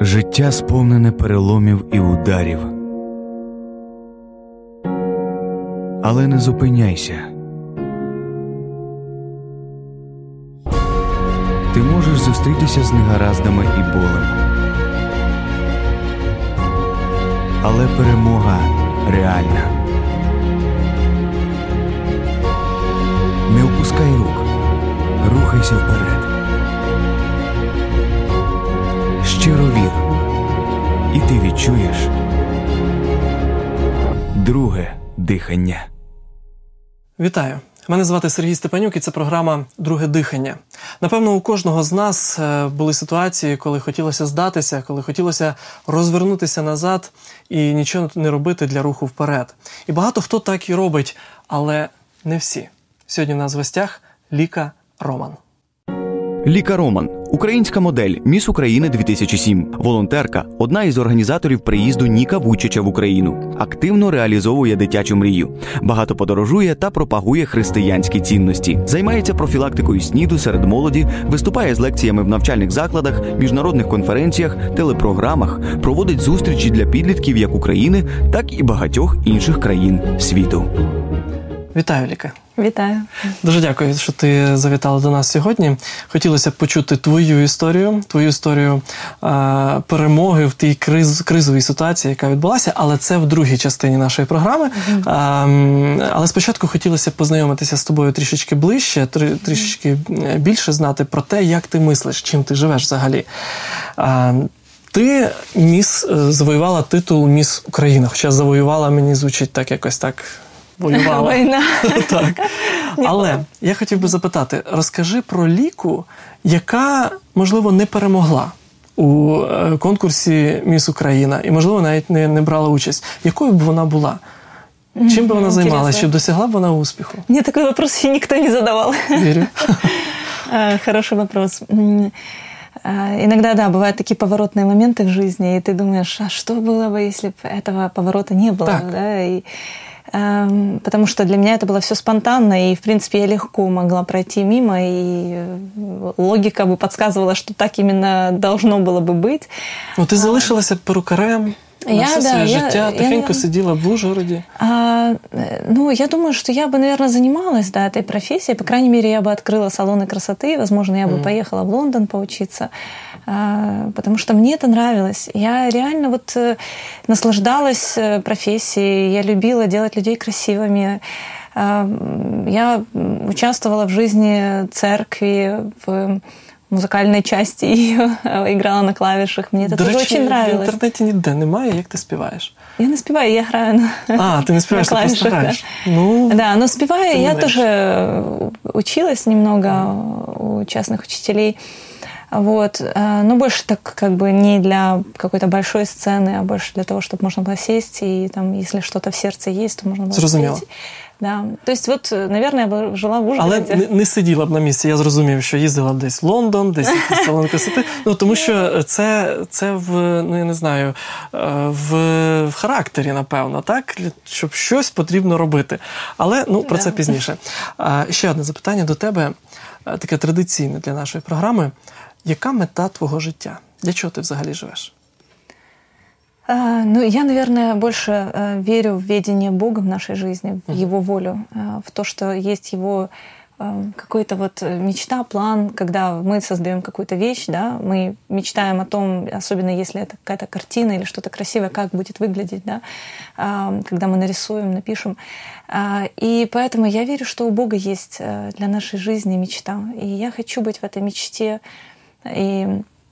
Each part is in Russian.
Життя сповнене переломів і ударів. Але не зупиняйся. Ти можеш зустрітися з негараздами і болем. Але перемога реальна. Не опускай рук. Рухайся вперед. І ти відчуєш друге дихання. Вітаю! Мене звати Сергій Степанюк, і це програма Друге дихання. Напевно, у кожного з нас е, були ситуації, коли хотілося здатися, коли хотілося розвернутися назад і нічого не робити для руху вперед. І багато хто так і робить, але не всі. Сьогодні в нас в гостях Ліка Роман. Ліка Роман, українська модель Міс України 2007, волонтерка, одна із організаторів приїзду Ніка Вучича в Україну. Активно реалізовує дитячу мрію, багато подорожує та пропагує християнські цінності. Займається профілактикою сніду серед молоді, виступає з лекціями в навчальних закладах, міжнародних конференціях, телепрограмах, проводить зустрічі для підлітків як України, так і багатьох інших країн світу. Вітаю, Ліка. Вітаю. Дуже дякую, що ти завітала до нас сьогодні. Хотілося б почути твою історію, твою історію е, перемоги в тій криз, кризовій ситуації, яка відбулася, але це в другій частині нашої програми. Mm-hmm. Е, але спочатку хотілося б познайомитися з тобою трішечки ближче, трі, трішечки більше знати про те, як ти мислиш, чим ти живеш взагалі. Е, ти міс завоювала титул Міс Україна, хоча завоювала мені звучить так якось так воювала. Війна. так. Але я хотів би запитати: розкажи про ліку, яка, можливо, не перемогла у конкурсі Міс Україна, і, можливо, навіть не, не брала участь. Якою б вона була? Чим би вона займалася? Чи досягла б вона успіху? Мне такой вопрос еще никто не задавал. Верю. Хороший вопрос. Иногда, да, бывают такие поворотные моменты в жизни, и ты думаешь, а что было бы, если бы этого поворота не было? Так. Да? И потому что для меня это было все спонтанно, и, в принципе, я легко могла пройти мимо, и логика бы подсказывала, что так именно должно было бы быть. Ну, ти залишилася перукарем на Я, все да, своє я- життя, я, тихенько наверно- сиділа в Ужгороді. А, э, ну, я думаю, что я бы, наверное, занималась да, этой профессией. По крайней мере, я бы открыла салоны красоты. Возможно, я бы поехала в Лондон поучиться. А, потому что мне это нравилось. Я реально вот э, наслаждалась э, профессией. Я любила делать людей красивыми. А, м, Я м, участвовала в жизни церкви, в музыкальной части ее, играла на клавишах. Мне это До тоже речі, очень в нравилось. інтернеті ніде немає, як ти співаєш. Я не спеваю, я играю на А, ти не співаєш, ти на просто клавишах, да. граєш. Ну, Да, но спевая, Ты я умеешь. тоже училась немного у частных учителей. Вот. э, Но больше так как бы не для какой-то большой сцены, а больше для того, чтобы можно было сесть и там, если что-то в сердце есть, то можно было Зрозуміло. спеть. Да. То есть вот, э, наверное, я бы жила в Але Ужгороде. не, не сиділа б на місці. Я зрозумів, що їздила б десь в Лондон, десь в якийсь салон красоти. Ну тому що це, це в ну я не знаю, е, в, в характері, напевно, так Для- щоб щось потрібно робити. Але ну про це Да. пізніше. А, ще одне запитання до тебе, е, таке традиційне для нашої програми. Яка мета твого життя? Для чого ти взагалі живеш? А, Ну, я, наверное, больше э, верю в ведение Бога в нашей жизни, в Его волю, э, в то, что есть Его какой-то вот э, мечта, план, когда мы создаем какую-то вещь, да, мы мечтаем о том, особенно если это какая-то картина или что-то красивое, как будет выглядеть, да, а, когда мы нарисуем, напишем. А, И поэтому я верю, что у Бога есть э, для нашей жизни мечта, и я хочу быть в этой мечте. И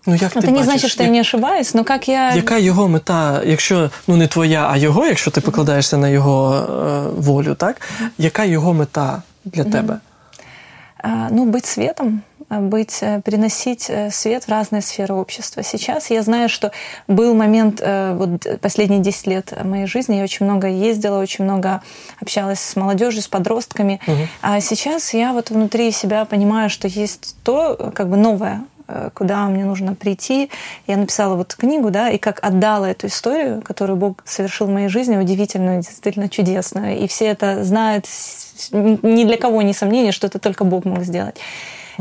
Ну як ти это не бачиш, значит, что я як- не ошибаюсь, но как я Яка його мета, якщо ну не твоя, а його, якщо ти покладаєшся на його е, волю, так? Яка його мета для тебе? А, Ну, быть светом, а, быть, приносить свет в разные сферы общества. Сейчас я знаю, что был момент, э, вот последние 10 лет моей жизни, я очень много ездила, очень много общалась с молодежью, с подростками. А сейчас я вот внутри себя понимаю, что есть то, как бы новое, куда мне нужно прийти. Я написала вот книгу, да, и как отдала эту историю, которую Бог совершил в моей жизни, удивительную, действительно чудесную. И все это знают, ни для кого не сомнение, что это только Бог мог сделать.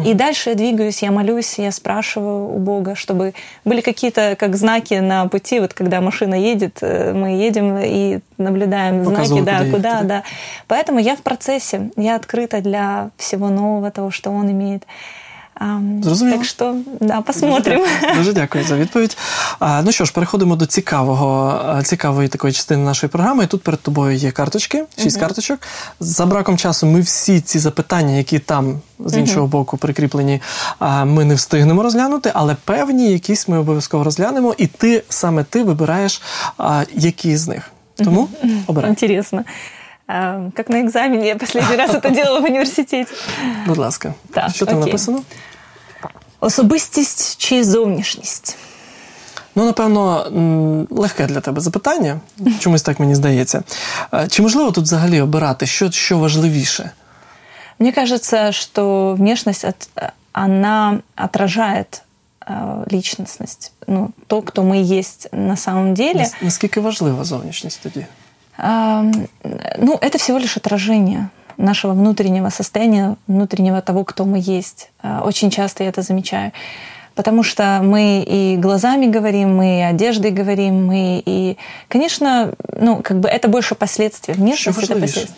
И дальше я двигаюсь, я молюсь, я спрашиваю у Бога, чтобы были какие-то как знаки на пути, вот когда машина едет, э, мы едем и наблюдаем Показывал, знаки, да, куда куда, ехать, да. Поэтому я в процессе, я открыта для всего нового, того, что Он имеет. Зрозуміло. Так що, да, посмотрим. Дуже дякую, дуже дякую за відповідь. А, ну що ж, переходимо до цікавого, цікавої такої частини нашої програми. І тут перед тобою є карточки, шість карточок. За браком часу ми всі ці запитання, які там з іншого боку прикріплені, ми не встигнемо розглянути, але певні якісь ми обов'язково розглянемо, і ти саме ти вибираєш, які з них. Тому обирай. Интересно. А, Как на экзамене, я последний раз это делала в университете. Будь ласка, Так, що там окей. написано? Особистість чи зовнішність? Ну, напевно, м, легке для тебе запитання. Чомусь так мені здається. Е, Чи можливо тут взагалі обирати, що, що важливіше? Мне кажется, что внешность, от- она отражает э, личностность. Ну, то, кто мы есть на самом деле. Нас- Наскільки важлива зовнішність тоді? Ну, это всего лишь отражение нашего внутреннего состояния, внутреннего того, кто мы есть. А, Очень часто я это замечаю. Потому что мы и глазами говорим, мы и одеждой говорим, мы и... Конечно, ну, как бы это больше последствия. Внешность — это последствия.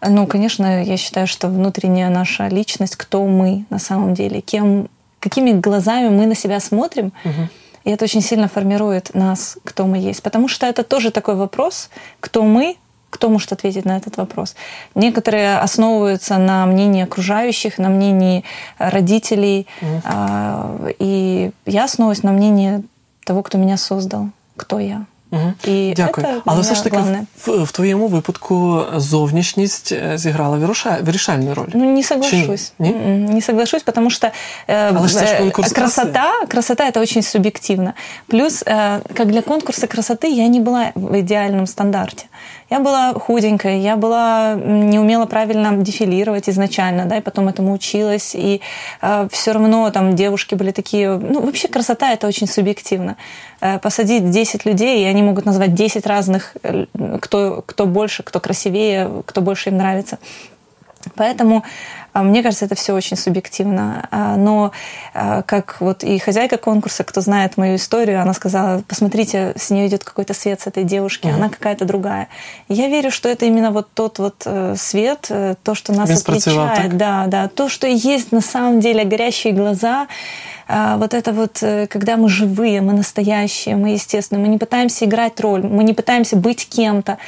Ну, конечно, я считаю, что внутренняя наша личность, кто мы на самом деле, кем, какими глазами мы на себя смотрим, и это очень сильно формирует нас, кто мы есть. Потому что это тоже такой вопрос, кто мы, кто может ответить на этот вопрос. Некоторые основываются на мнении окружающих, на мнении родителей, а, и я основываюсь на мнении того, кто меня создал, кто я. Угу. І Дякую. це Але для все ж таки головне. в, в твоєму випадку зовнішність е, зіграла вируша- вирішальну роль. Ну, не Чи соглашусь. ні? М-м, Не соглашусь, потому что э, Але ж це ж э, конкурс красота, красота это очень субъективно. Плюс, э, как для конкурса красоты, я не была в идеальном стандарте. Я была худенькая, я была м, не умела правильно дефилировать изначально, да, и потом этому училась, и все равно там девушки были такие, ну вообще красота это очень субъективно. Э, посадить 10 людей, и они могут назвать 10 разных, э, кто, кто больше, кто красивее, кто больше им нравится. Поэтому а, мне кажется, это все очень субъективно. Но как вот и хозяйка конкурса, кто знает мою историю, она сказала, посмотрите, с нее идет какой-то свет с этой девушки, она какая-то другая. Я верю, что это именно вот тот вот э, свет, э, то, что нас спрацював, отличает. Да, да, то, что есть на самом деле горящие глаза, вот это вот, э, когда мы живые, мы настоящие, мы естественные, мы не пытаемся играть роль, мы не пытаемся быть кем-то.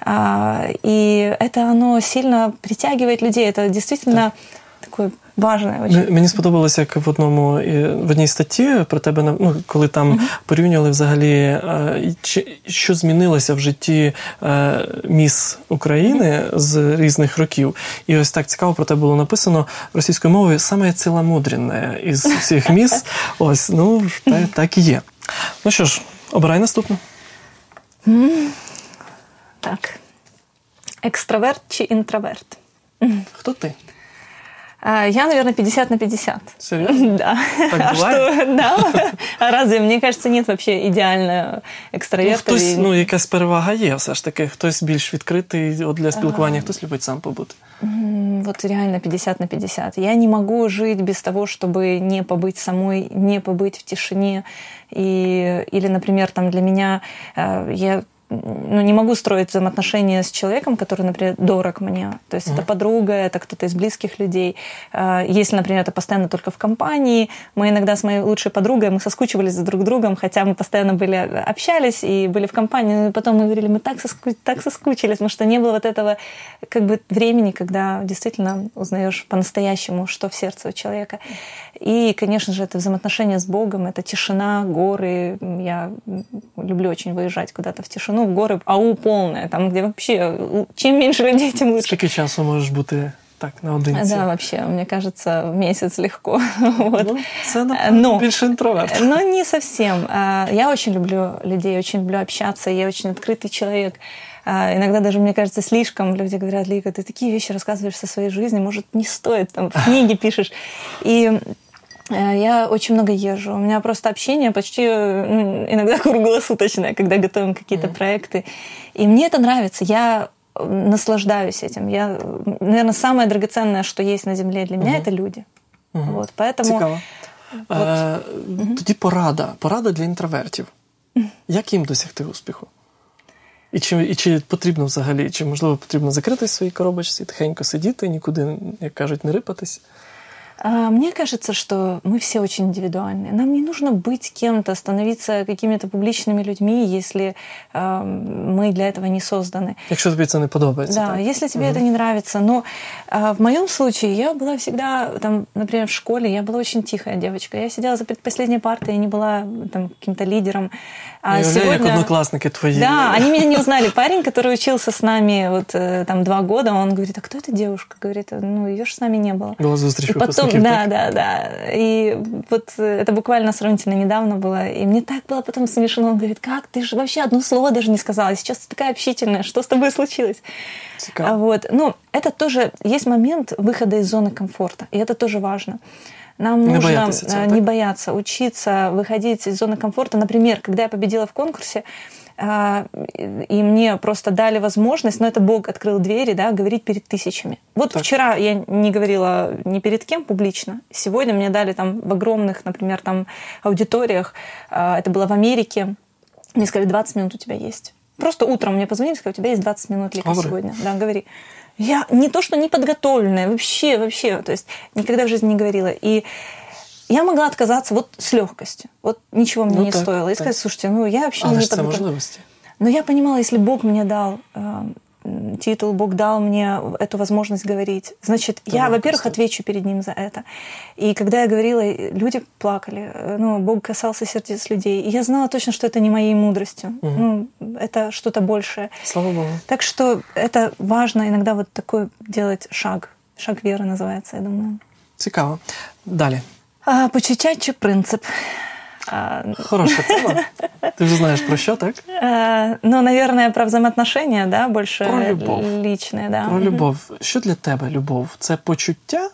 А, И это оно сильно притягивает людей. Это действительно такое важное очень. Мені сподобалося, як в одному в одній статті про тебе ну, коли там порівнювали взагалі, е, що змінилося в житті е, міс України з різних років. І ось так цікаво про тебе було написано російською мовою саме ціломудренне із всіх міс. Ось, ну так, так і є. Ну що ж, обирай наступну. Так. Экстраверт чи интроверт? Хто ти? А, Я, наверное, 50 на 50. Серйозно? Да. Так а бывает? что? Да. А разве, мне кажется, нет вообще идеального Ну, экстраверта? хтось, и- ну, якась перевага є, все ж таки. Хтось більш відкритий от для спілкування, хтось любить сам побути. М, Вот реально 50 на 50. Я не могу жить без того, чтобы не побыть самой, не побыть в тишине. И, или, например, там для меня э, я ну, не могу строить взаимоотношения с человеком, который, например, дорог мне. То есть это подруга, это кто-то из близких людей. Э, Если, например, это постоянно только в компании, мы иногда с моей лучшей подругой, мы соскучивались за друг другом, хотя мы постоянно были, общались и были в компании, но потом мы говорили, мы так, соску- так соскучились, потому что не было вот этого как бы времени, когда действительно узнаешь по-настоящему, что в сердце у человека. И, конечно же, это взаимоотношения с Богом, это тишина, горы. Я люблю очень выезжать куда-то в тишину, в горы, ау полная, там, где вообще чем меньше людей, тем лучше. Скільки часу можеш бути так наодинці? Да, вообще, мне кажется, в месяц легко. Вот. Ну, це напевно, Но- більше інтроверт. Но не совсем. А, Я очень люблю людей, очень люблю общаться, я очень открытый человек. А, Иногда даже, мне кажется, слишком люди говорят, Лика, ты такие вещи рассказываешь со своей жизни, может, не стоит, там, в книге пишешь. И э, я очень много езжу. У меня просто общение почти э, ну, иногда круглосуточное, когда готовим какие-то проекты. И мне это нравится. Я э, наслаждаюсь этим. Я, наверное, самое драгоценное, что есть на Земле для меня, это люди. Угу. От, поэтому... Цікаво. От. Е, Тоді порада. Порада для інтровертів. Як їм досягти успіху? І чи і чи потрібно взагалі, чи можливо потрібно закритись в своїй коробочці, тихенько сидіти, нікуди, як кажуть, не рипатись? Мне кажется, что мы все очень индивидуальны. Нам не нужно быть кем-то, становиться какими-то публичными людьми, если э, мы для этого не созданы. Якщо тобі це не подобається. Да, так? если тебе угу. это не нравится. Но э, в моем случае я была всегда, там, например, в школе, я была очень тихая девочка. Я сидела за предпоследней партой, я не была там, каким-то лидером. А я сегодня... как одноклассники твои. Да, они меня не узнали. Парень, который учился с нами вот э, там два года, он говорит, а кто эта девушка? Говорит, ну ее же с нами не было. Встреча и потом, да, да, да. И вот э, это буквально сравнительно недавно было. И мне так было потом смешно. Он говорит, как, ты же вообще одно слово даже не сказала. Сейчас ты такая общительная. Что с тобой случилось? А вот. Ну, это тоже... Есть момент выхода из зоны комфорта. И это тоже важно. Нам не нужно бояться, э, не бояться, учиться выходить из зоны комфорта. Например, когда я победила в конкурсе, а, и мне просто дали возможность, но это Бог открыл двери, да, говорить перед тысячами. Вот так. вчера я не говорила ни перед кем публично, сегодня мне дали там в огромных, например, там аудиториях, а, это было в Америке, мне сказали, 20 минут у тебя есть. Просто утром мне позвонили, сказали, у тебя есть 20 минут, Лика, сегодня. Да, говори. Я не то, что не подготовленная, вообще, вообще, то есть никогда в жизни не говорила. И я могла отказаться вот с легкостью. Вот ничего мне ну, не так, стоило. И так. сказать, слушайте, ну я вообще Але не подготовлена. Но я понимала, если Бог мне дал э, титул, Бог дал мне эту возможность говорить. Значит, да, я, во-первых, отвечу перед Ним за это. И когда я говорила, люди плакали. Ну, Бог касался сердец людей. И я знала точно, что это не моей мудростью. Угу. Ну, это что-то большее. Слава Богу. Так что это важно иногда вот такой делать шаг. Шаг веры называется, я думаю. Цікаво. Далі. А, почуття чи принцип? Хорошая тема. Ты же знаешь про что, так? Ну, наверное, про взаимоотношения, да, больше про любов. личне, да. Про любов. Що для тебе любов? Це почуття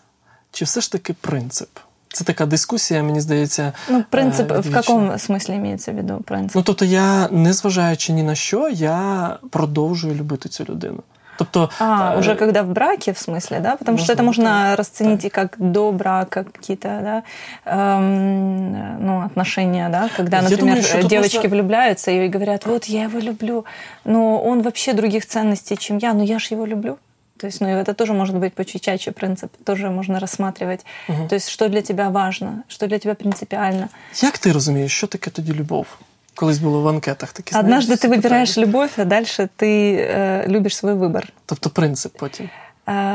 чи все ж таки принцип? Це така дискусія, мені здається. Ну, принцип в якому смислі мається в виду принцип? Ну, тобто, я, незважаючи ні на що, я продовжую любити цю людину. Тобто, а, уже когда в браке, в смысле, да? Потому можно, что это можно да, расценить да. и как до брака какие-то, да, эм, ну, отношения, да, когда, например, думаю, девочки можно... влюбляются и говорят, вот я его люблю, но он вообще других ценностей, чем я, но я же его люблю. То есть, ну, это тоже может быть почечачий принцип, тоже можно рассматривать. Угу. То есть, что для тебя важно, что для тебя принципиально. Як ти розумієш, що таке тоді любов? Колись було в анкетах такі Однажды знаєш, ти вибираєш любов, а далі ти е, любиш свій вибір. Тобто принцип потім.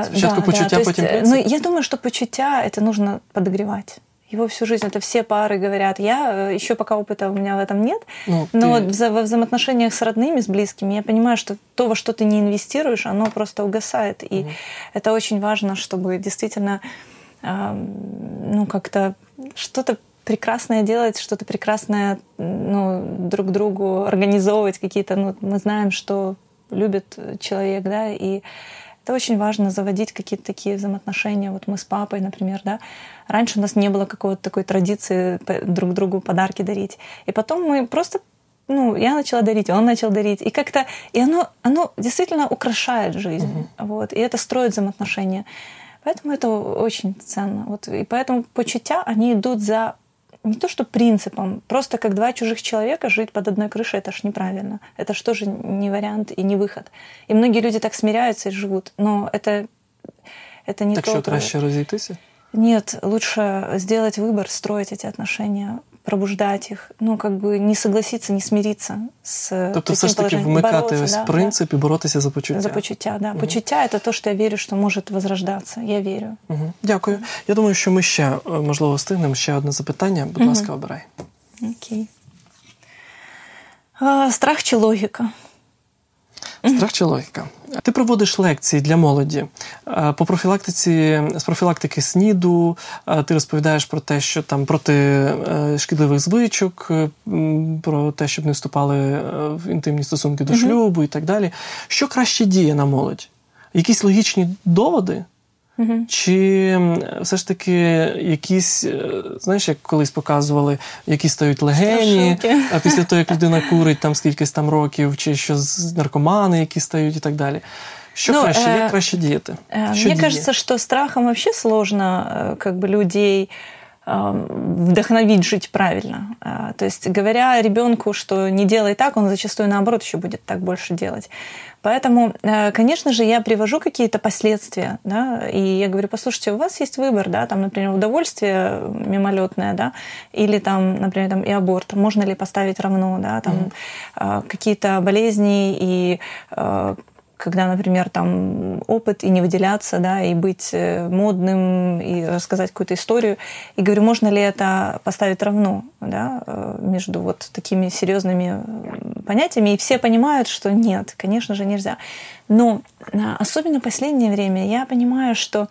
Спочатку да, почуття, да. потім есть, принцип? Ну, я думаю, что почуття это нужно подогревать. Его всю жизнь, это все пары говорят. Я еще пока опыта у меня в этом нет, ну, но ты... во взаимоотношениях с родными, с близкими, я понимаю, что то, во что ты не инвестируешь, оно просто угасает. И угу. это очень важно, чтобы действительно э, ну, как-то что-то прекрасное делать, что-то прекрасное ну, друг другу организовывать какие-то, ну, мы знаем, что любит человек, да, и это очень важно заводить какие-то такие взаимоотношения. Вот мы с папой, например, да, раньше у нас не было какой-то такой традиции друг другу подарки дарить. И потом мы просто ну, я начала дарить, он начал дарить. И как-то, и оно, оно действительно украшает жизнь. Uh-huh. Вот, и это строит взаимоотношения. Поэтому это очень ценно. Вот, и поэтому почуття, они идут за не то что принципом, просто как два чужих человека жить под одной крышей, это ж неправильно. Это ж тоже не вариант и не выход. И многие люди так смиряются и живут, но это, это не так то. Так что, краще разойтися? Нет, лучше сделать выбор, строить эти отношения, пробуждать их, ну как бы не согласиться, не смириться з тобто все ж таки вмикати весь да, принцип да. і боротися за почуття. За почуття, да. Угу. Почуття це те, що я вірю, що може возрождатися. Я вірю. Угу. Дякую. Я думаю, що ми ще можливо встигнемо ще одне запитання. Будь угу. ласка, обирай. Окей. А, страх чи логіка? Страх чи логіка. Ти проводиш лекції для молоді по профілактиці з профілактики СНІДу. Ти розповідаєш про те, що там проти е, шкідливих звичок, про те, щоб не вступали е, в інтимні стосунки до шлюбу і так далі. Що краще діє на молодь? Якісь логічні доводи? Угу. Чи все ж таки якісь, е, знаєш, як колись показували, які стають легені, а після того, як людина курить там скількись там років, чи що наркомани, які стають і так далі. Що ну, краще, як краще діяти? Що Мне діє? кажется, что страхом вообще сложно как бы людей вдохновить жить правильно. То есть, говоря ребенку, что не делай так, он зачастую наоборот еще будет так больше делать. Поэтому, э, конечно же, я привожу какие-то последствия, да, и я говорю, послушайте, у вас есть выбор, да, там, например, удовольствие мимолетное, да, или там, например, там и аборт, можно ли поставить равно, да, там mm-hmm. какие-то болезни и э, когда, например, там опыт и не выделяться, да, и быть э, модным, и рассказать какую-то историю. И говорю, можно ли это поставить равно, да, э, между вот такими серьезными понятиями. И все понимают, что нет, конечно же, нельзя. Но особенно в последнее время я понимаю, что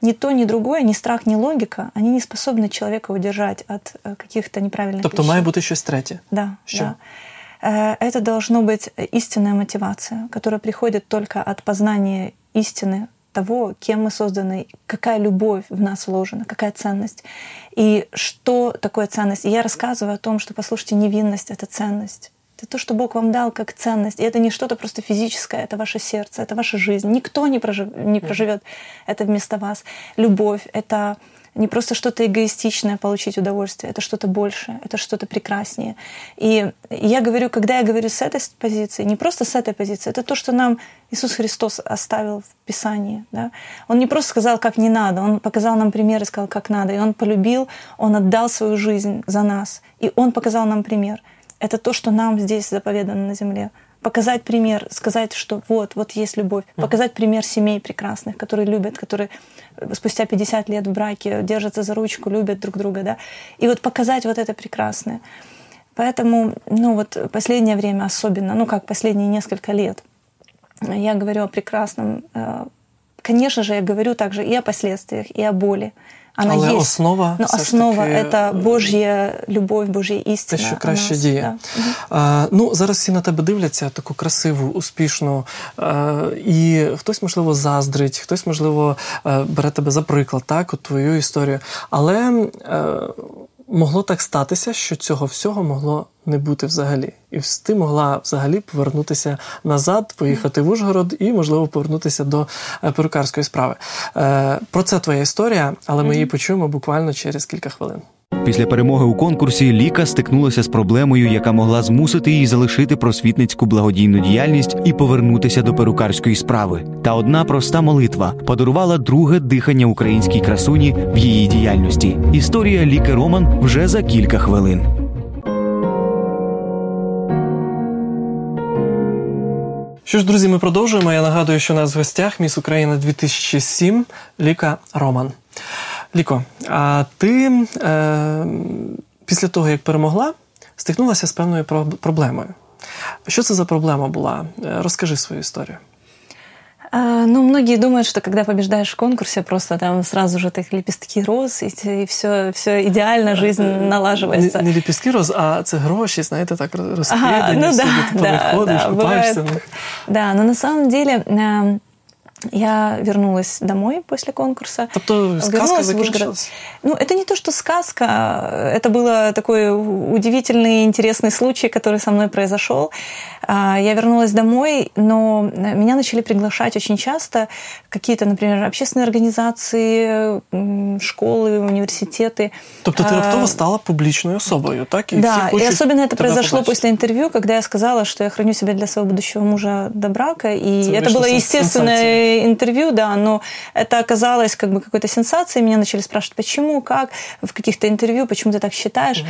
ни то, ни другое, ни страх, ни логика, они не способны человека удержать от э, каких-то неправильных тобто вещей. має бути щось третє? Да, Що? да. Э, это должно быть истинная мотивация, которая приходит только от познания истины того, кем мы созданы, какая любовь в нас вложена, какая ценность. И что такое ценность? И я рассказываю о том, что, послушайте, невинность — это ценность. Это то, что Бог вам дал как ценность. И это не что-то просто физическое, это ваше сердце, это ваша жизнь. Никто не, прожив, не проживет это вместо вас. Любовь — это не просто что-то эгоистичное получить удовольствие, это что-то большее, это что-то прекраснее. И я говорю, когда я говорю с этой позиции, не просто с этой позиции, это то, что нам Иисус Христос оставил в Писании. Да? Он не просто сказал, как не надо, Он показал нам пример и сказал, как надо. И Он полюбил, Он отдал свою жизнь за нас. И Он показал нам пример. Это то, что нам здесь заповедано на земле показать пример, сказать, что вот, вот есть любовь, показать пример семей прекрасных, которые любят, которые спустя 50 лет в браке держатся за ручку, любят друг друга, да, и вот показать вот это прекрасное. Поэтому, ну вот последнее время особенно, ну как последние несколько лет, я говорю о прекрасном. Э, конечно же, я говорю также и о последствиях, и о боли. Она Але есть. основа Но основа таки... это Божья любов, Божья істина. Те, що краще нас, діє. Да. А, ну, Зараз всі на тебе дивляться таку красиву, успішну. А, і хтось, можливо, заздрить, хтось, можливо, бере тебе за приклад, так, от твою історію. Але а, могло так статися, що цього всього могло не бути взагалі. І ти могла взагалі повернутися назад, поїхати в Ужгород і, можливо, повернутися до е, перукарської справи. Е, про це твоя історія, але ми її почуємо буквально через кілька хвилин. Після перемоги у конкурсі Ліка стикнулася з проблемою, яка могла змусити її залишити просвітницьку благодійну діяльність і повернутися до перукарської справи. Та одна проста молитва подарувала друге дихання українській красуні в її діяльності. Історія Ліки Роман вже за кілька хвилин. Що ж, друзі, ми продовжуємо. Я нагадую, що у нас в гостях Міс Україна 2007 Ліка Роман. Ліко, а ти е, після того, як перемогла, стикнулася з певною проблемою. Що це за проблема була? Е, розкажи свою історію. А, ну, многие думают, что когда побеждаешь в конкурсе, просто там сразу же так лепестки роз, и, и все, все идеально, жизнь налаживается. Не, не лепестки роз, а це гроші, знаете, так розкидані, ага, ну, да, ты да, ходишь, да, купаешься. Да, но на самом деле я вернулась домой после конкурса. Тобто сказка закончилась? Ну, это не то, что сказка. Это был такой удивительный, интересный случай, который со мной произошел. А, я вернулась домой, но меня начали приглашать очень часто какие-то, например, общественные организации, школы, университеты. Тобто ты раптово стала публичной особой, так? И да, и особенно это произошло побачить. после интервью, когда я сказала, что я храню себя для своего будущего мужа до брака, и это, это было естественное интервью, да, но это оказалось как бы какой-то сенсацией, меня начали спрашивать, почему, как, в каких-то интервью, почему ты так считаешь. Угу.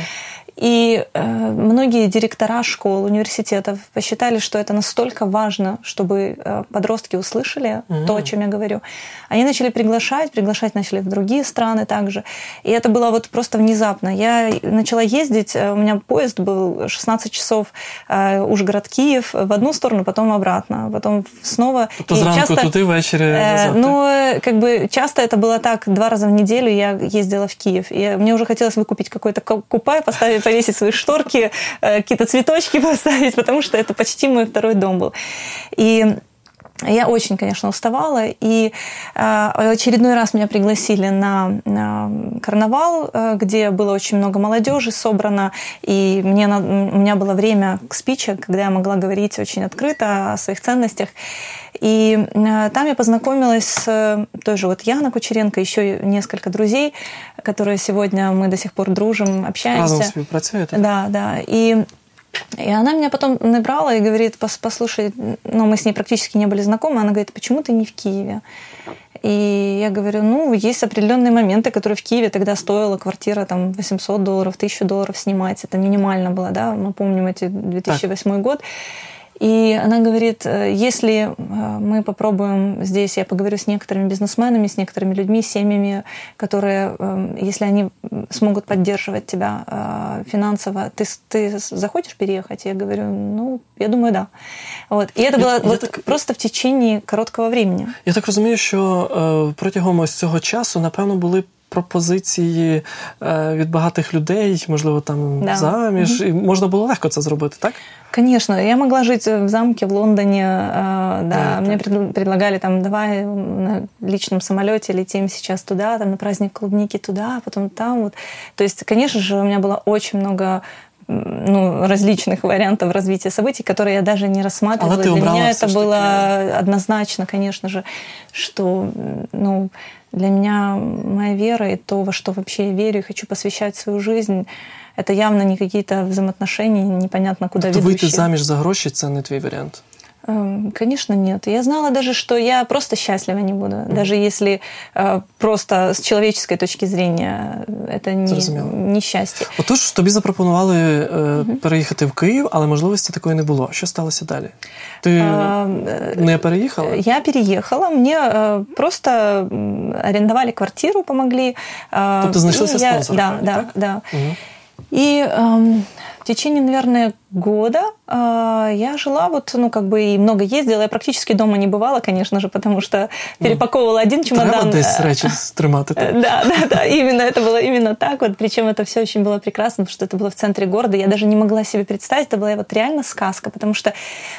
И э, многие директора школ, университетов посчитали, что это настолько важно, чтобы э, подростки услышали mm-hmm. то, о чем я говорю. Они начали приглашать, приглашать начали в другие страны также. И это было вот просто внезапно. Я начала ездить, э, у меня поезд был 16 часов э, Ужгород-Киев в одну сторону, потом обратно, потом снова. То и часто, туди, ввечері э, назад. Ну, э, как бы часто это было так, два раза в неделю я ездила в Киев. И мне уже хотелось выкупить какой-то купе, поставить повесить свои шторки, э, какие-то цветочки поставить, потому что это почти мой второй дом был. И я очень, конечно, уставала, и э, очередной раз меня пригласили на, на карнавал, э, где было очень много молодежи собрано, и мне, у меня было время к спиче, когда я могла говорить очень открыто о своих ценностях. И э, там я познакомилась с э, той же вот Яна Кучеренко, еще несколько друзей, которые сегодня мы до сих пор дружим, общаемся. Разом співпрацюєте? Да, да. И и она меня потом набрала и говорит, послушай, ну мы с ней практически не были знакомы, она говорит, почему ты не в Киеве? И я говорю, ну, есть определенные моменты, которые в Киеве тогда стоила квартира там 800 долларов, 1000 долларов снимать. Это минимально было, да, мы помним эти 2008 так. год. И она говорит, э, если э, мы попробуем здесь, я поговорю с некоторыми бизнесменами, с некоторыми людьми, семьями, которые, э, если они смогут поддерживать тебя финансово, ты, ты захочешь переехать? Я говорю, ну, я думаю, да. Вот. І це було я, вот, так, просто в течение короткого времени. Я так розумію, що протягом ось цього часу, напевно, були пропозиції е, від багатих людей, можливо, там да. заміж, угу. і можна було легко це зробити, так? Конечно, я могла жить в замке в Лондоне, э, да, да мне так. предлагали там, давай на личном самолете летим сейчас туда, там на праздник клубники туда, потом там вот. То есть, конечно же, у меня было очень много ну, различных вариантов развития событий, которые я даже не рассматривала. Для меня это было однозначно, конечно же, что ну, для меня моя вера и то, во что вообще я верю и хочу посвящать свою жизнь, это явно не какие-то взаимоотношения, непонятно куда тобто ведущие. выйти заміж за гроші – це не твій вариант? Эм, конечно, нет. Я знала даже, что я просто счастлива не буду. Mm. Даже если э, просто с человеческой точки зрения это не, не щастя. Отож, тобі запропонували е, mm-hmm. переїхати в Київ, але можливості такої не було. Що сталося далі? Ти а, не переїхала? Я переехала. Мне э, просто арендовали квартиру, помогли. Э, тобто знайшлися я, спонсори? Да, правильно, да, так? да. Угу. И э, в течение, наверное, года э, я жила вот, ну, как бы и много ездила. Я практически дома не бывала, конечно же, потому что перепаковывала один чемодан. Десь речі стримати. Да, да, да, именно это было именно так вот. Причем это все очень было прекрасно, потому что это было в центре города. Я даже не могла себе представить, это была вот реально сказка, потому что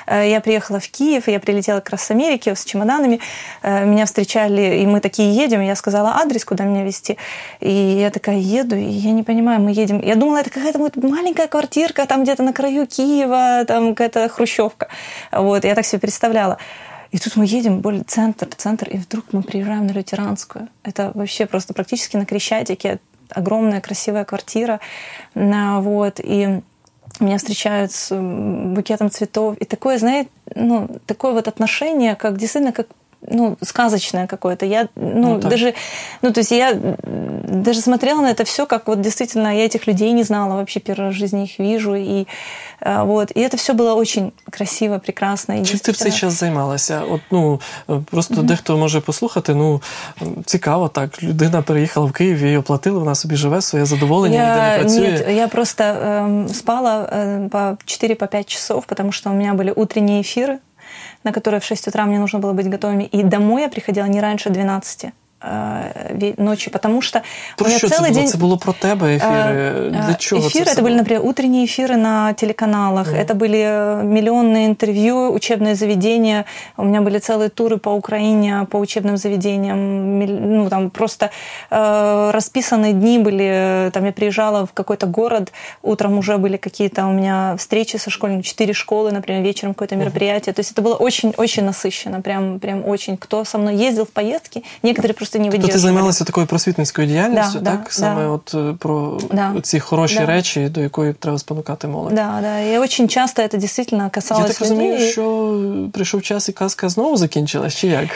э, я приехала в Киев, я прилетела как раз с Америки с чемоданами, э, меня встречали, и мы такие едем, я сказала адрес, куда меня везти, и я такая еду, и я не понимаю, мы едем. Я думала, это какая-то вот маленькая квартирка там где-то на краю Киева, там какая-то хрущевка. Вот, я так себе представляла. И тут мы едем, более центр, центр, и вдруг мы приезжаем на Лютеранскую. Это вообще просто практически на Крещатике. Огромная красивая квартира. Вот, и меня встречают с букетом цветов. И такое, знаете, ну, такое вот отношение, как действительно как ну, сказочное какое-то. Я, ну, ну даже, ну, то есть я даже смотрела на это все, как вот действительно я этих людей не знала, вообще первый раз в жизни их вижу, и вот. И это все было очень красиво, прекрасно. Чим ти в цей час займалася? От, ну, просто mm-hmm. дехто може послухати, ну, цікаво так, людина переїхала в Київ, її оплатили, вона собі живе, своє задоволення, я, ніде не працює. Нет, я просто э, спала э, по 4-5 часов, потому что у меня были утренние эфиры, на которые в 6 утра мне нужно было быть готовыми. И домой я приходила не раньше 12 ночи, потому что про у меня целый це день... Це було про тебе ефіри? Для чого Эфиры, це это были, например, утренние эфиры на телеканалах, mm. это были миллионные интервью, учебные заведения, у меня были целые туры по Украине, по учебным заведениям, ну, там просто э, расписанные дни были, там я приезжала в какой-то город, утром уже были какие-то у меня встречи со школьниками, четыре школы, например, вечером какое-то мероприятие, mm. то есть это было очень-очень насыщенно, прям, прям очень. Кто со мной ездил в поездки, некоторые просто не тобто ти займалася такою просвітницькою діяльністю, да, так? Да, Саме да. от про да. ці хороші да. речі, до якої треба спонукати молодь. Да, да. І дуже часто це дійсно касалось Я так розумію, людей. що прийшов час і казка знову закінчилась, чи як?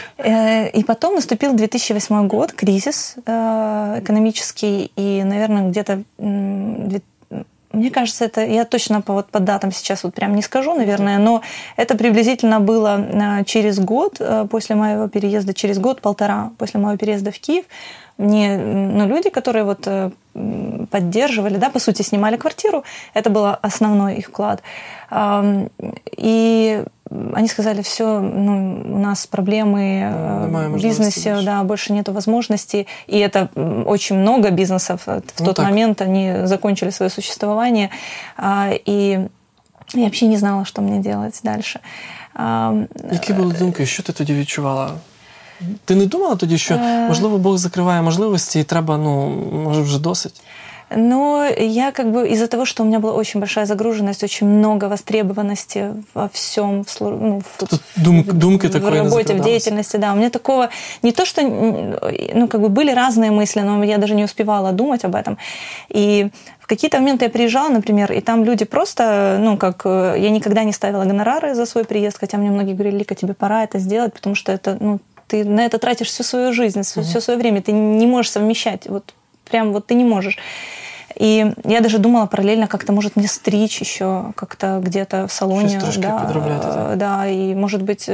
И потом наступил 2008 год, кризис экономический, и, наверное, где-то мне кажется, это я точно по, вот, по датам сейчас вот прям не скажу, наверное, но это приблизительно было э, через год э, после моего переезда, через год-полтора после моего переезда в Киев. Мне, ну, люди, которые вот э, поддерживали, да, по сути, снимали квартиру, это был основной их вклад. И они сказали, все, ну, у нас проблемы э, в бизнесе, да, больше нету возможностей. И это очень много бизнесов в ну, тот так. момент, они закончили свое существование. А, и Я вообще не знала, что мне делать дальше. Які були думки? Що ти тоді відчувала? Ти не думала тоді, що можливо Бог закриває можливості, і треба, ну може вже досить? Но я как бы из-за того, что у меня была очень большая загруженность, очень много востребованности во всем, в, ну, в, Дум, думки в работе, в деятельности, да. У меня такого не то, что, ну, как бы были разные мысли, но я даже не успевала думать об этом. И в какие-то моменты я приезжала, например, и там люди просто, ну, как я никогда не ставила гонорары за свой приезд, хотя мне многие говорили, Лика, тебе пора это сделать, потому что это, ну, ты на это тратишь всю свою жизнь, все, все свое время, ты не можешь совмещать. Вот прям вот ты не можешь. И я даже думала параллельно как-то, может, мне стричь еще как-то где-то в салоне. Да, да, да, и, может быть,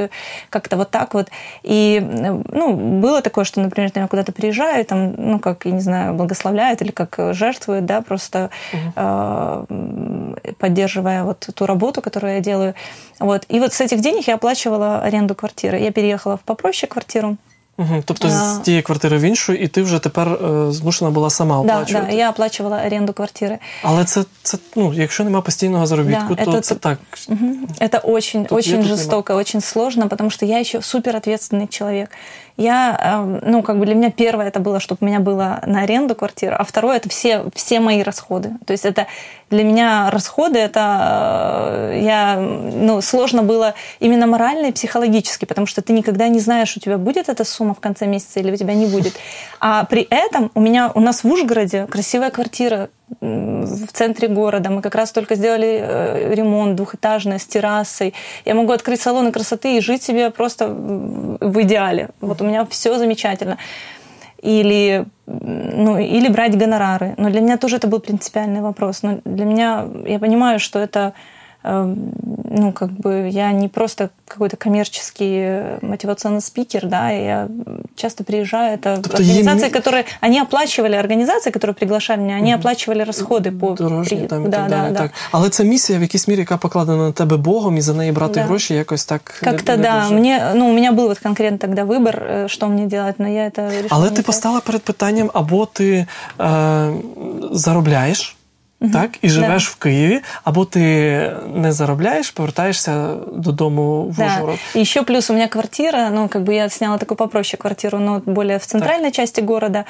как-то вот так вот. И, ну, было такое, что, например, я куда-то приезжаю, там, ну, как, я не знаю, благословляют или как жертвуют, да, просто угу. э, поддерживая вот ту работу, которую я делаю. Вот. И вот с этих денег я оплачивала аренду квартиры. Я переехала в попроще квартиру. Угу. Тобто з тієї квартири в іншу, і ти вже тепер е, змушена була сама оплачувати? Так, да, я оплачувала оренду квартири. Але це, це ну, якщо немає постійного заробітку, да, то это, це так. Угу. Это очень, тут очень жестоко, очень сложно, потому что я еще супер ответственный человек. Я, эм, ну, как бы для меня первое это было, чтобы у меня было на аренду квартира, а второе это все, все мои расходы. То есть это для меня расходы, это э, я, ну, сложно было именно морально и психологически, потому что ты никогда не знаешь, у тебя будет эта сумма в конце месяца или у тебя не будет. А при этом у меня, у нас в Ужгороде красивая квартира, в центре города. Мы как раз только сделали э, ремонт двухэтажный с террасой. Я могу открыть салоны красоты и жить себе просто в идеале. Вот у меня все замечательно. Или, ну, или брать гонорары. Но для меня тоже это был принципиальный вопрос. Но для меня, я понимаю, что это ну, как бы я не просто какой-то коммерческий мотивационный спикер, да, я часто приезжаю, это тобто организации, є... которые, они оплачивали, организации, которые приглашали меня, они оплачивали расходы по... Дорожні, там, і да, так далі, да, так. Але це місія в якійсь мірі, яка покладена на тебе Богом, і за неї брати да. гроші якось так Как-то, не, не да, дуже. мне, ну, у меня был вот конкретно тогда выбор, что мне делать, но я это решила Але не ти постала перед питанням, або ти е, заробляєш, так, і живеш да. в Києві, або ти не заробляєш, повертаєшься додому в да. Ужгород. И еще плюс у меня квартира, ну, как бы я сняла такую попроще квартиру, но более в центральной так. части города,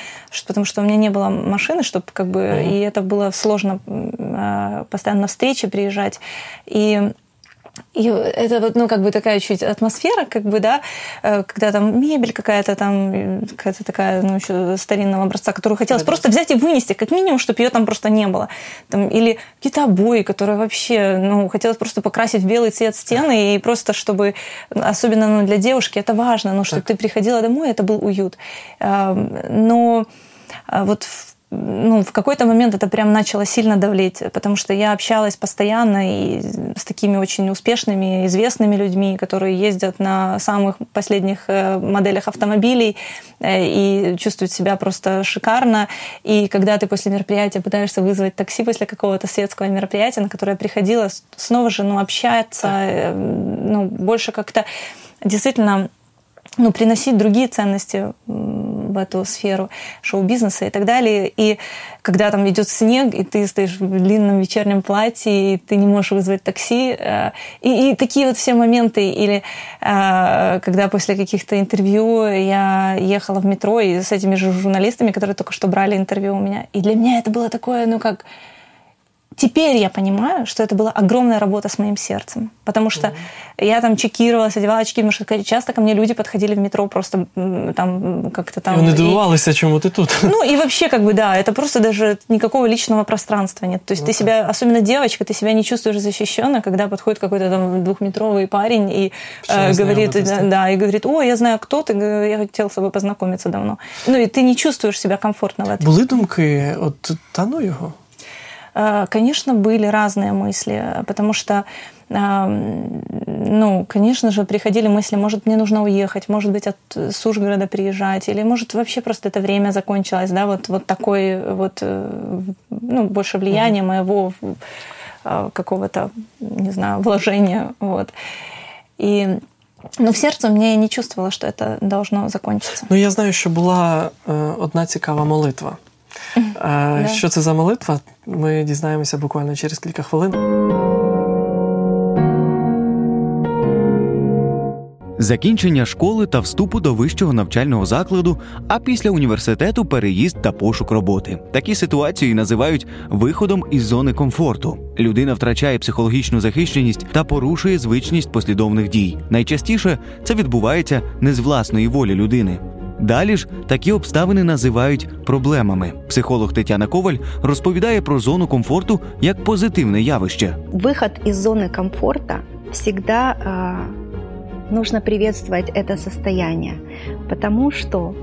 потому что у меня не было машины, чтобы как бы, угу. и это было сложно постоянно на встречи приезжать. И и это вот, ну, как бы такая чуть атмосфера, как бы, да, э, когда там мебель какая-то там, какая-то такая, ну, еще старинного образца, которую хотелось просто взять и вынести, как минимум, чтобы ее там просто не было. Там, или какие-то обои, которые вообще, ну, хотелось просто покрасить в белый цвет стены, и просто чтобы, особенно ну, для девушки, это важно, ну, чтобы так. ты приходила домой, это был уют. Но а, вот в ну, в какой-то момент это прям начало сильно давлеть, потому что я общалась постоянно и с такими очень успешными, известными людьми, которые ездят на самых последних э, моделях автомобилей э, и чувствуют себя просто шикарно. И когда ты после мероприятия пытаешься вызвать такси после какого-то светского мероприятия, на которое я приходила, снова же ну, общаться, э, ну, больше как-то действительно ну, приносить другие ценности в эту сферу шоу-бизнеса и так далее. И когда там идет снег, и ты стоишь в длинном вечернем платье, и ты не можешь вызвать такси. Э, и, и такие вот все моменты. Или э, когда после каких-то интервью я ехала в метро и с этими же журналистами, которые только что брали интервью у меня. И для меня это было такое, ну как Теперь я понимаю, что это была огромная работа с моим сердцем, потому что mm-hmm. я там чекировалась, одевала очки, потому что часто ко мне люди подходили в метро просто там как-то там... И надувалась, чему ты тут. Ну и вообще как бы да, это просто даже никакого личного пространства нет. То есть ну, ты себя, особенно девочка, ты себя не чувствуешь защищенно, когда подходит какой-то там двухметровый парень и э, говорит, да, да, и говорит, о, я знаю, кто ты, я хотел с тобой познакомиться давно. Ну и ты не чувствуешь себя комфортно в этом. Були думки, от та ну його? Э, конечно, были разные мысли, потому что ну, конечно же, приходили мысли, может, мне нужно уехать, может быть, от Сужгорода приезжать, или может, вообще просто это время закончилось, да, вот, вот такое вот, э, ну, больше влияния моего э, какого-то, не знаю, вложения, вот. И Ну, в серці у мене я не чувствовала, що це должно закончиться. Ну, я знаю, що була одна цікава молитва. Що це за молитва? Ми дізнаємося буквально через кілька хвилин. Закінчення школи та вступу до вищого навчального закладу, а після університету переїзд та пошук роботи. Такі ситуації називають виходом із зони комфорту. Людина втрачає психологічну захищеність та порушує звичність послідовних дій. Найчастіше це відбувається не з власної волі людини. Далі ж такі обставини називають проблемами. Психолог Тетяна Коваль розповідає про зону комфорту як позитивне явище. Выход из зоны комфорта всегда а, нужно приветствовать это состояние, потому что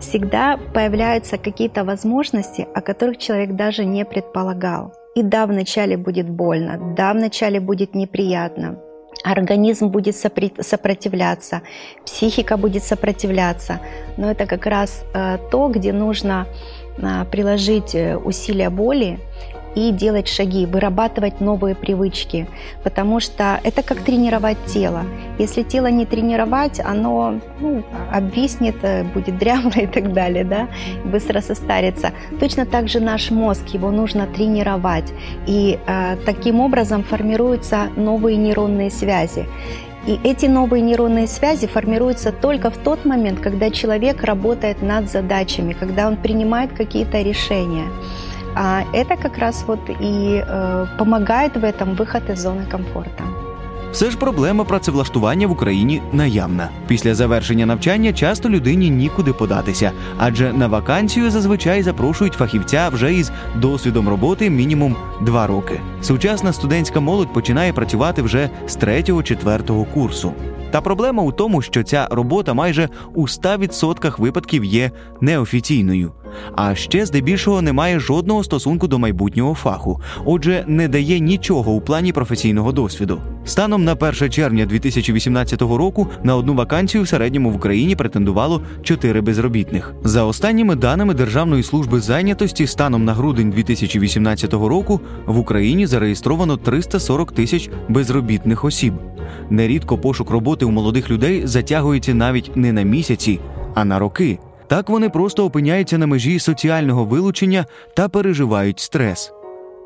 всегда появляются какие-то возможности, о которых человек даже не предполагал. И да, вначале будет больно, да, вначале будет неприятно, организм будет сопротивляться, психика будет сопротивляться, но это как раз э, то, где нужно э, приложить э, усилия воли и делать шаги, вырабатывать новые привычки, потому что это как тренировать тело. Если тело не тренировать, оно ну, обвиснет, э, будет дрябло и так далее, да, быстро состарится. Точно так же наш мозг, его нужно тренировать, и э, таким образом формируются новые нейронные связи. И эти новые нейронные связи формируются только в тот момент, когда человек работает над задачами, когда он принимает какие-то решения. А это как раз вот и э, помогает в этом выход из зоны комфорта. Все ж проблема працевлаштування в Україні наявна. Після завершення навчання часто людині нікуди податися, адже на вакансію зазвичай запрошують фахівця вже із досвідом роботи мінімум два роки. Сучасна студентська молодь починає працювати вже з 3-4 курсу. Та проблема у тому, що ця робота майже у 100% випадків є неофіційною. А ще здебільшого не має жодного стосунку до майбутнього фаху, отже, не дає нічого у плані професійного досвіду. Станом на 1 червня 2018 року на одну вакансію в середньому в Україні претендувало 4 безробітних. За останніми даними Державної служби зайнятості, станом на грудень 2018 року в Україні зареєстровано 340 тисяч безробітних осіб. Нерідко пошук роботи у молодих людей затягується навіть не на місяці, а на роки. Так вони просто опиняються на межі соціального вилучення та переживають стрес.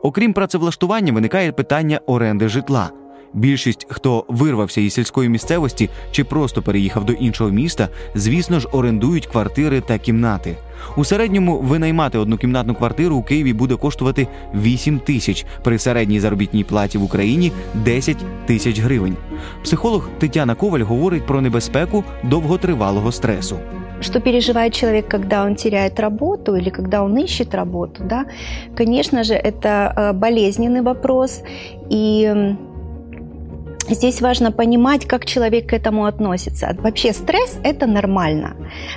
Окрім працевлаштування, виникає питання оренди житла. Більшість, хто вирвався із сільської місцевості чи просто переїхав до іншого міста, звісно ж, орендують квартири та кімнати. У середньому винаймати однокімнатну квартиру у Києві буде коштувати 8 тисяч при середній заробітній платі в Україні 10 тисяч гривень. Психолог Тетяна Коваль говорить про небезпеку довготривалого стресу. Что переживает человек, когда он теряет работу или когда он ищет работу, да? Конечно же, это э, болезненный вопрос, и м, Здесь важно понимать, как человек к этому относится. Вообще стресс – это нормально.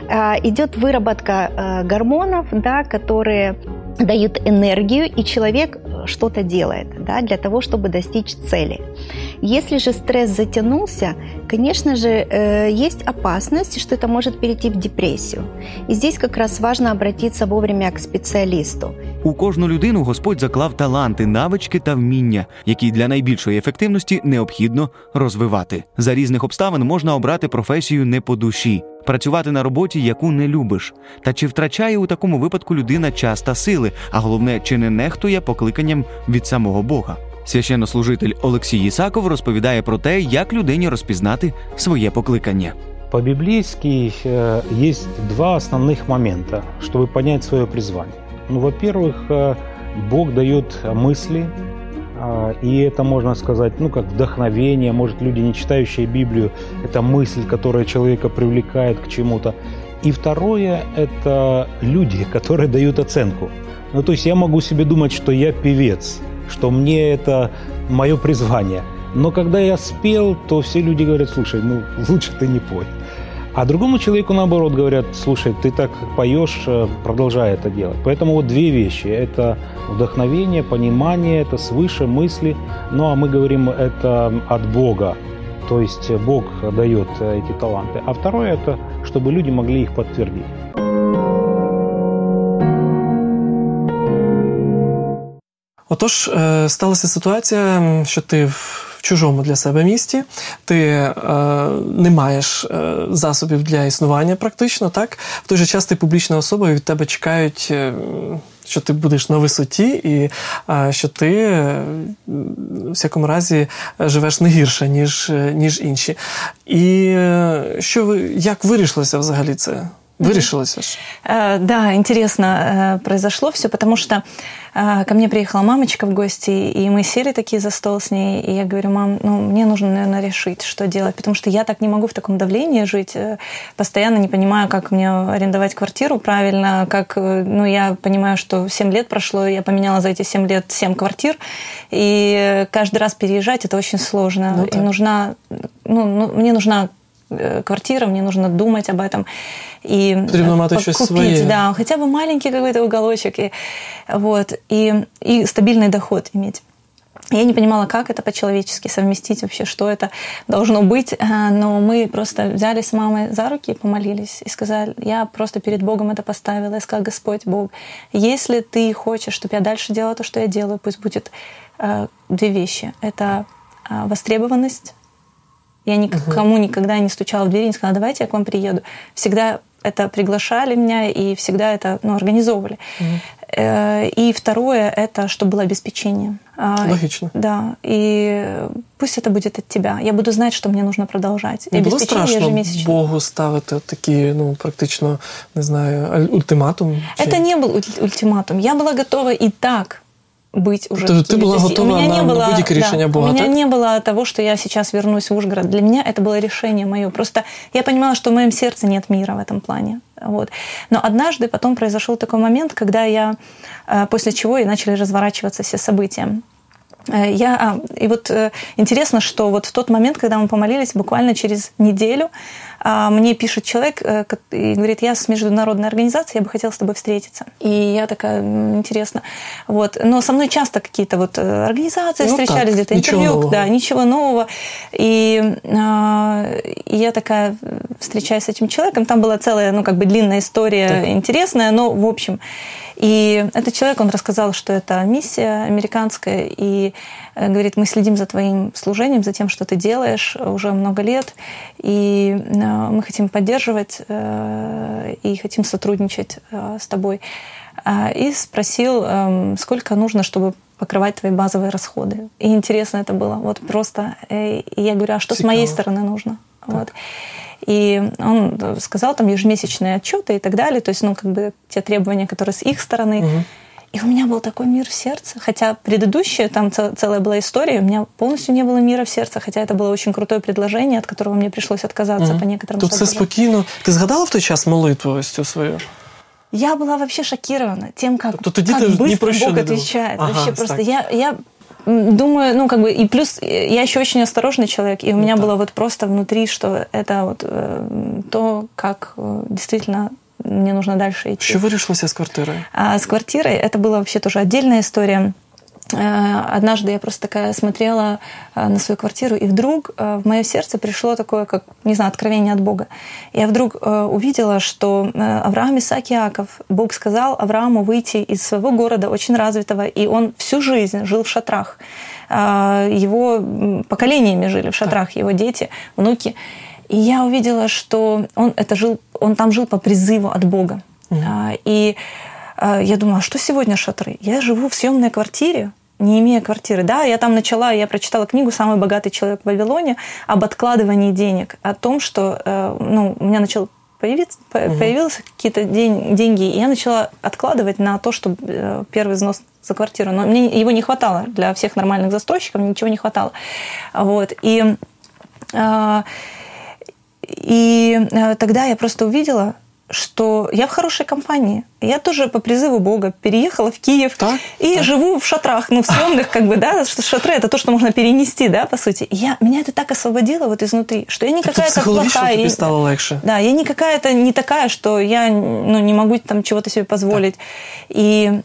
А, Идет выработка э, гормонов, да, которые дают энергию, и человек э, что-то делает да, для того, чтобы достичь цели. Если же стресс затянулся, конечно же, э, есть опасность, что это может перейти в депрессию. И здесь как раз важно обратиться вовремя к специалисту. У кожну людину Господь заклав таланти, навички та вміння, які для найбільшої ефективності необхідно розвивати. За різних обставин можна обрати професію не по душі, працювати на роботі, яку не любиш. Та чи втрачає у такому випадку людина час та сили, а головне, чи не нехтує покликанням від самого Бога? Священнослужитель Олексій Ісаков розповідає про те, як людині розпізнати своє покликання. По-библейски э, есть два основных момента, чтобы понять свое призвание. Ну, во-первых, э, Бог дает мысли, а, и это, можно сказать, ну, как вдохновение. Может, люди, не читающие Библию, это мысль, которая человека привлекает к чему-то. И второе – это люди, которые дают оценку. Ну, то есть я могу себе думать, что я певец, что мне это мое призвание. Но когда я спел, то все люди говорят, слушай, ну, лучше ты не пой. А другому человеку, наоборот, говорят, слушай, ты так поешь, э, продолжай это делать. Поэтому вот две вещи. Это вдохновение, понимание, это свыше мысли. Ну, а мы говорим, это от Бога. То есть Бог дает эти таланты. А второе, это чтобы люди могли их подтвердить. Отож, е, сталася ситуація, що ти в чужому для себе місті, ти е, не маєш е, засобів для існування, практично, так? В той же час ти публічна особа, і від тебе чекають. Що ти будеш на висоті, і що ти в всякому разі живеш не гірше, ніж ніж інші. І що ви як вирішилося взагалі це? Вырішилось ж? Да, интересно произошло все, потому что ко мне приехала мамочка в гости, и мы сели такие за стол с ней, и я говорю, мам, ну, мне нужно, наверное, решить, что делать, потому что я так не могу в таком давлении жить, постоянно не понимаю, как мне арендовать квартиру правильно, как, ну, я понимаю, что 7 лет прошло, я поменяла за эти 7 лет 7 квартир, и каждый раз переезжать это очень сложно, ну, и нужна, ну, ну, мне нужна квартира, мне нужно думать об этом и купить, своє. да, хотя бы маленький какой-то уголочек и вот и и стабильный доход иметь. Я не понимала, как это по-человечески совместить вообще, что это должно быть, но мы просто взяли с мамой за руки, помолились и сказали, я просто перед Богом это поставила, и сказала, Господь Бог, если ты хочешь, чтобы я дальше делала то, что я делаю, пусть будет две вещи. Это востребованность я никому никогда не стучала в дверь и не сказала, давайте я к вам приеду. Всегда это приглашали меня и всегда это ну, организовывали. Угу. И второе это, чтобы было обеспечение. А, Логично. Да. И пусть это будет от тебя. Я буду знать, что мне нужно продолжать. Не було страшно Богу ставити такі, ну, практично, не знаю, ультиматум? Чи... Это не был ультиматум. Я была готова и так быть уже Ты, ты была готова у меня на, не было, на решение да, У меня так? не было того, что я сейчас вернусь в Ужгород. Для меня это было решение мое. Просто я понимала, что в моем сердце нет мира в этом плане. Вот. Но однажды потом произошел такой момент, когда я, э, после чего и начали разворачиваться все события. Э, я, а, и вот э, интересно, что вот в тот момент, когда мы помолились, буквально через неделю мне пишет человек э, и говорит, я с международной организацией, я бы хотела с тобой встретиться. И я такая, интересно. Вот. Но со мной часто какие-то вот организации ну, встречались, где-то интервью, нового. да, ничего нового. И, а, и я такая встречаюсь с этим человеком, там была целая, ну, как бы длинная история, так. интересная, но в общем. И этот человек, он рассказал, что это миссия американская, и э, говорит, мы следим за твоим служением, за тем, что ты делаешь уже много лет, и э, мы хотим поддерживать э, и хотим сотрудничать с тобой. А, и спросил, эм, сколько нужно, чтобы покрывать твои базовые расходы. И интересно это было. Вот просто. И я говорю, а что Цикаво. с моей стороны нужно? Вот. И он сказал там ежемесячные отчеты и так далее, то есть, ну, как бы те требования, которые с их стороны. Угу. И у меня был такой мир в сердце. Хотя предыдущая, там целая была история, у меня полностью не было мира в сердце, хотя это было очень крутое предложение, от которого мне пришлось отказаться угу. по некоторым Тут все спокойно. Ты згадала в той час молитву ось свою? Я была вообще шокирована тем, как, как быстро Бог отвечает. Ага, вообще просто я, я Думаю, ну, как бы, и плюс я еще очень осторожный человек, и у меня ну, было вот просто внутри, что это вот э, то, как э, действительно мне нужно дальше идти. Что вирішилося с квартирой? А с квартирой это была вообще тоже отдельная история. Э, однажды я просто такая смотрела э, на свою квартиру, и вдруг э, в мое сердце пришло такое, как, не знаю, откровение от Бога. Я вдруг увидела, что Авраам Исаак Иаков, Бог сказал Аврааму выйти из своего города, очень развитого, и он всю жизнь жил в шатрах. Его поколениями жили в шатрах, его дети, внуки. И я увидела, что он, это жил, он там жил по призыву от Бога. Mm-hmm. И я думала, а что сегодня шатры? Я живу в съемной квартире, не имея квартиры. Да, я там начала, я прочитала книгу «Самый богатый человек в Вавилоне» об откладывании денег, о том, что э, ну, у меня начал появиться, угу. появились какие-то день, деньги, и я начала откладывать на то, чтобы э, первый взнос за квартиру. Но мне его не хватало для всех нормальных застройщиков, ничего не хватало. Вот. И, э, и тогда я просто увидела, что я в хорошей компании. Я тоже по призыву Бога переехала в Киев так, и так. живу в шатрах, ну, в съемных, как бы, да, что шатры это то, что можно перенести, да, по сути. И я, меня это так освободило вот изнутри, что я не какая-то плохая. Тобі стало легче. Да, я не какая-то не такая, что я ну, не могу там чего-то себе позволить. Так. И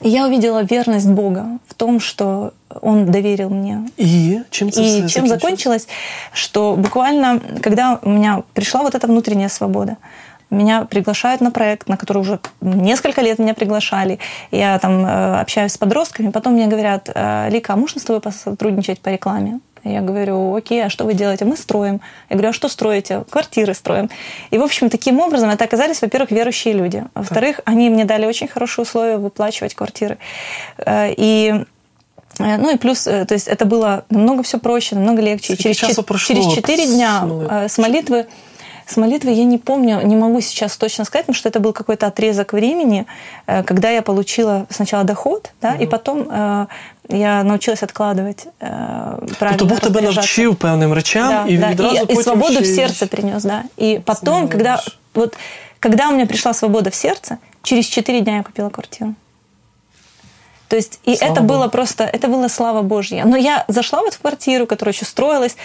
я увидела верность Бога в том, что Он доверил мне. И чем, и чем закончилось, что буквально, когда у меня пришла вот эта внутренняя свобода, меня приглашают на проект, на который уже несколько лет меня приглашали. Я там э, общаюсь с подростками, потом мне говорят, «Э, Лика, а можно с тобой посотрудничать по рекламе? Я говорю, окей, а что вы делаете? Мы строим. Я говорю, а что строите? Квартиры строим. И, в общем, таким образом это оказались, во-первых, верующие люди. Во-вторых, они мне дали очень хорошие условия выплачивать квартиры. Э, и э, ну и плюс, то есть это было намного все проще, намного легче. Через, часу прошло через 4 дня с молитвы? с молитвы я не помню, не могу сейчас точно сказать, потому что это был какой-то отрезок времени, э, когда я получила сначала доход, да, угу. и потом э, я научилась откладывать э, правильно Тобто Бог тебе навчив певним речам да, і да. відразу и, потім и свободу ще в й- сердце принес, да. И потом, Знаешь. когда вот когда у меня пришла свобода в сердце, через 4 дня я купила квартиру. То есть, и Слава это Богу. было просто, это была слава Божья. Но я зашла вот в квартиру, которая еще строилась,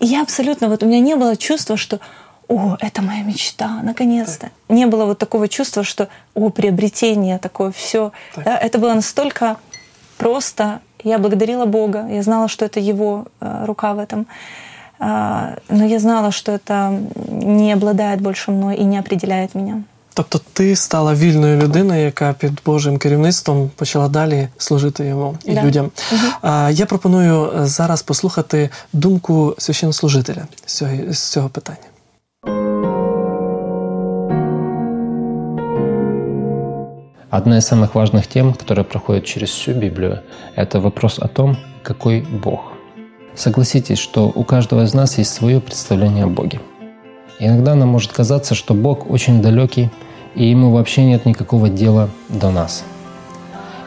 и я абсолютно, вот у меня не было чувства, что о, это моя мечта, наконец-то. Не было вот такого чувства, что о, приобретение такое, все. Так. Да, это было настолько просто. Я благодарила Бога, я знала, что это Его э, рука в этом. А, но я знала, что это не обладает больше мной и не определяет меня. Тобто ти стала вільною людиною, яка під Божим керівництвом почала далі служити йому і Да. людям. А, я пропоную е, зараз послухати думку священнослужителя з цього, з цього питання. Одна из самых важных тем, которая проходит через всю Библию, это вопрос о том, какой Бог. Согласитесь, что у каждого из нас есть свое представление о Боге. Иногда нам может казаться, что Бог очень далекий, и ему вообще нет никакого дела до нас.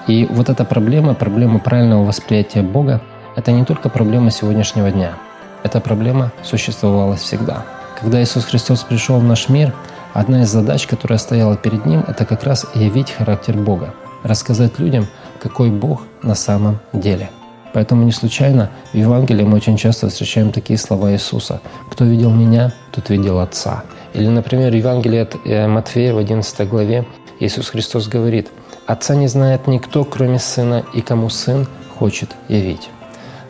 И вот эта проблема, проблема правильного восприятия Бога, это не только проблема сегодняшнего дня. Эта проблема существовала всегда. Когда Иисус Христос пришел в наш мир, одна из задач, которая стояла перед Ним, это как раз явить характер Бога, рассказать людям, какой Бог на самом деле. Поэтому не случайно в Евангелии мы очень часто встречаем такие слова Иисуса. «Кто видел Меня, тот видел Отца». Или, например, в Евангелии от э, Матфея в 11 главе Иисус Христос говорит «Отца не знает никто, кроме Сына, и кому Сын хочет явить».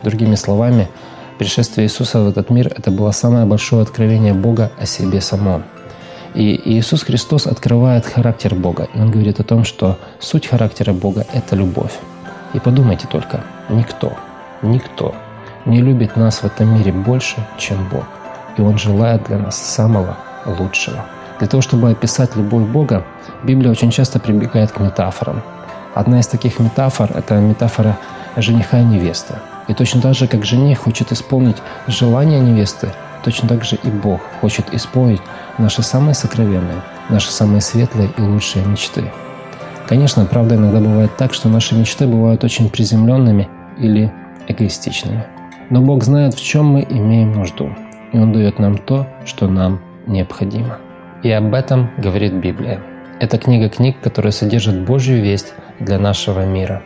Другими словами, пришествие Иисуса в этот мир – это было самое большое откровение Бога о себе самом. И Иисус Христос открывает характер Бога. Он говорит о том, что суть характера Бога – это любовь. И подумайте только, никто, никто не любит нас в этом мире больше, чем Бог. И Он желает для нас самого лучшего. Для того, чтобы описать любовь Бога, Библия очень часто прибегает к метафорам. Одна из таких метафор – это метафора жениха и невесты. И точно так же, как жених хочет исполнить желание невесты, точно так же и Бог хочет исполнить наши самые сокровенные, наши самые светлые и лучшие мечты. Конечно, правда иногда бывает так, что наши мечты бывают очень приземленными или эгоистичными. Но Бог знает, в чем мы имеем нужду, и Он дает нам то, что нам необходимо. И об этом говорит Библия. Это книга книг, которая содержит Божью весть для нашего мира.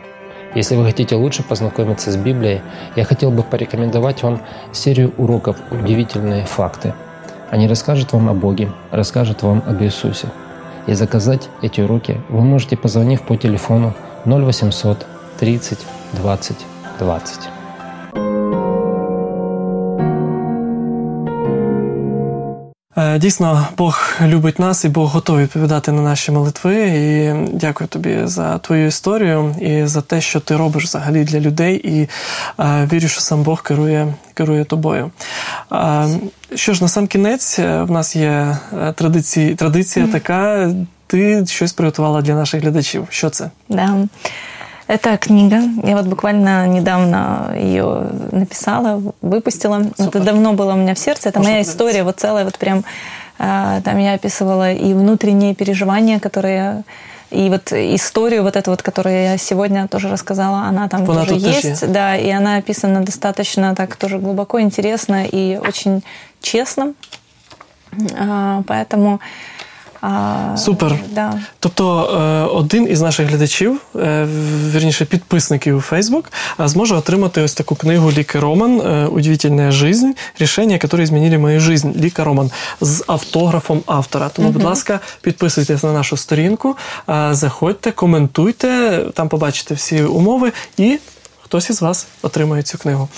Если вы хотите лучше познакомиться с Библией, я хотел бы порекомендовать вам серию уроков «Удивительные факты». Они расскажут вам о Боге, расскажут вам об Иисусе. И заказать эти уроки вы можете, позвонив по телефону 0800 30 20 20. Дійсно, Бог любить нас і Бог готовий відповідати на наші молитви. І дякую тобі за твою історію і за те, що ти робиш взагалі для людей. І е, вірю, що сам Бог керує, керує тобою. Е, що ж, на сам кінець е, в нас є е, традиції, традиція така. Ти щось приготувала для наших глядачів. Що це? Да. Это книга. Я вот буквально недавно ее написала, выпустила. Супер. Это давно было у меня в сердце. Это Можно моя история, вот целая, вот прям а, там я описывала и внутренние переживания, которые и вот историю вот эту вот, которую я сегодня тоже рассказала, она там Она тоже тут тоже есть, есть. да, и она описана достаточно так тоже глубоко, интересно и очень честно. А, поэтому а, Супер. Да. Тобто е, один із наших глядачів, е, вірніше підписників у Facebook, е, зможе отримати ось таку книгу Ліки Роман «Удивительная жизнь. Рішення, які змінили мою жизнь» Ліка Роман з автографом автора. Тому, будь ласка, підписуйтесь на нашу сторінку, заходьте, коментуйте, там побачите всі умови і. Хтось із вас отримає цю книгу.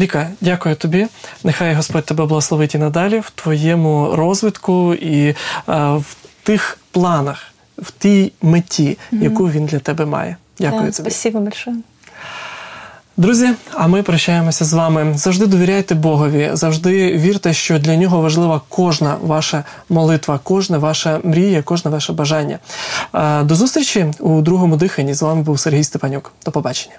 Ліка, дякую тобі. Нехай Господь тебе благословить і надалі в твоєму розвитку і в тих планах, в тій меті, яку він для тебе має. Дякую Да, тобі. спасибо большое. Друзі, а ми прощаємося з вами. Завжди довіряйте Богові, завжди вірте, що для нього важлива кожна ваша молитва, кожна ваша мрія, кожне ваше бажання. До зустрічі у другому диханні. З вами був Сергій Степанюк. До побачення.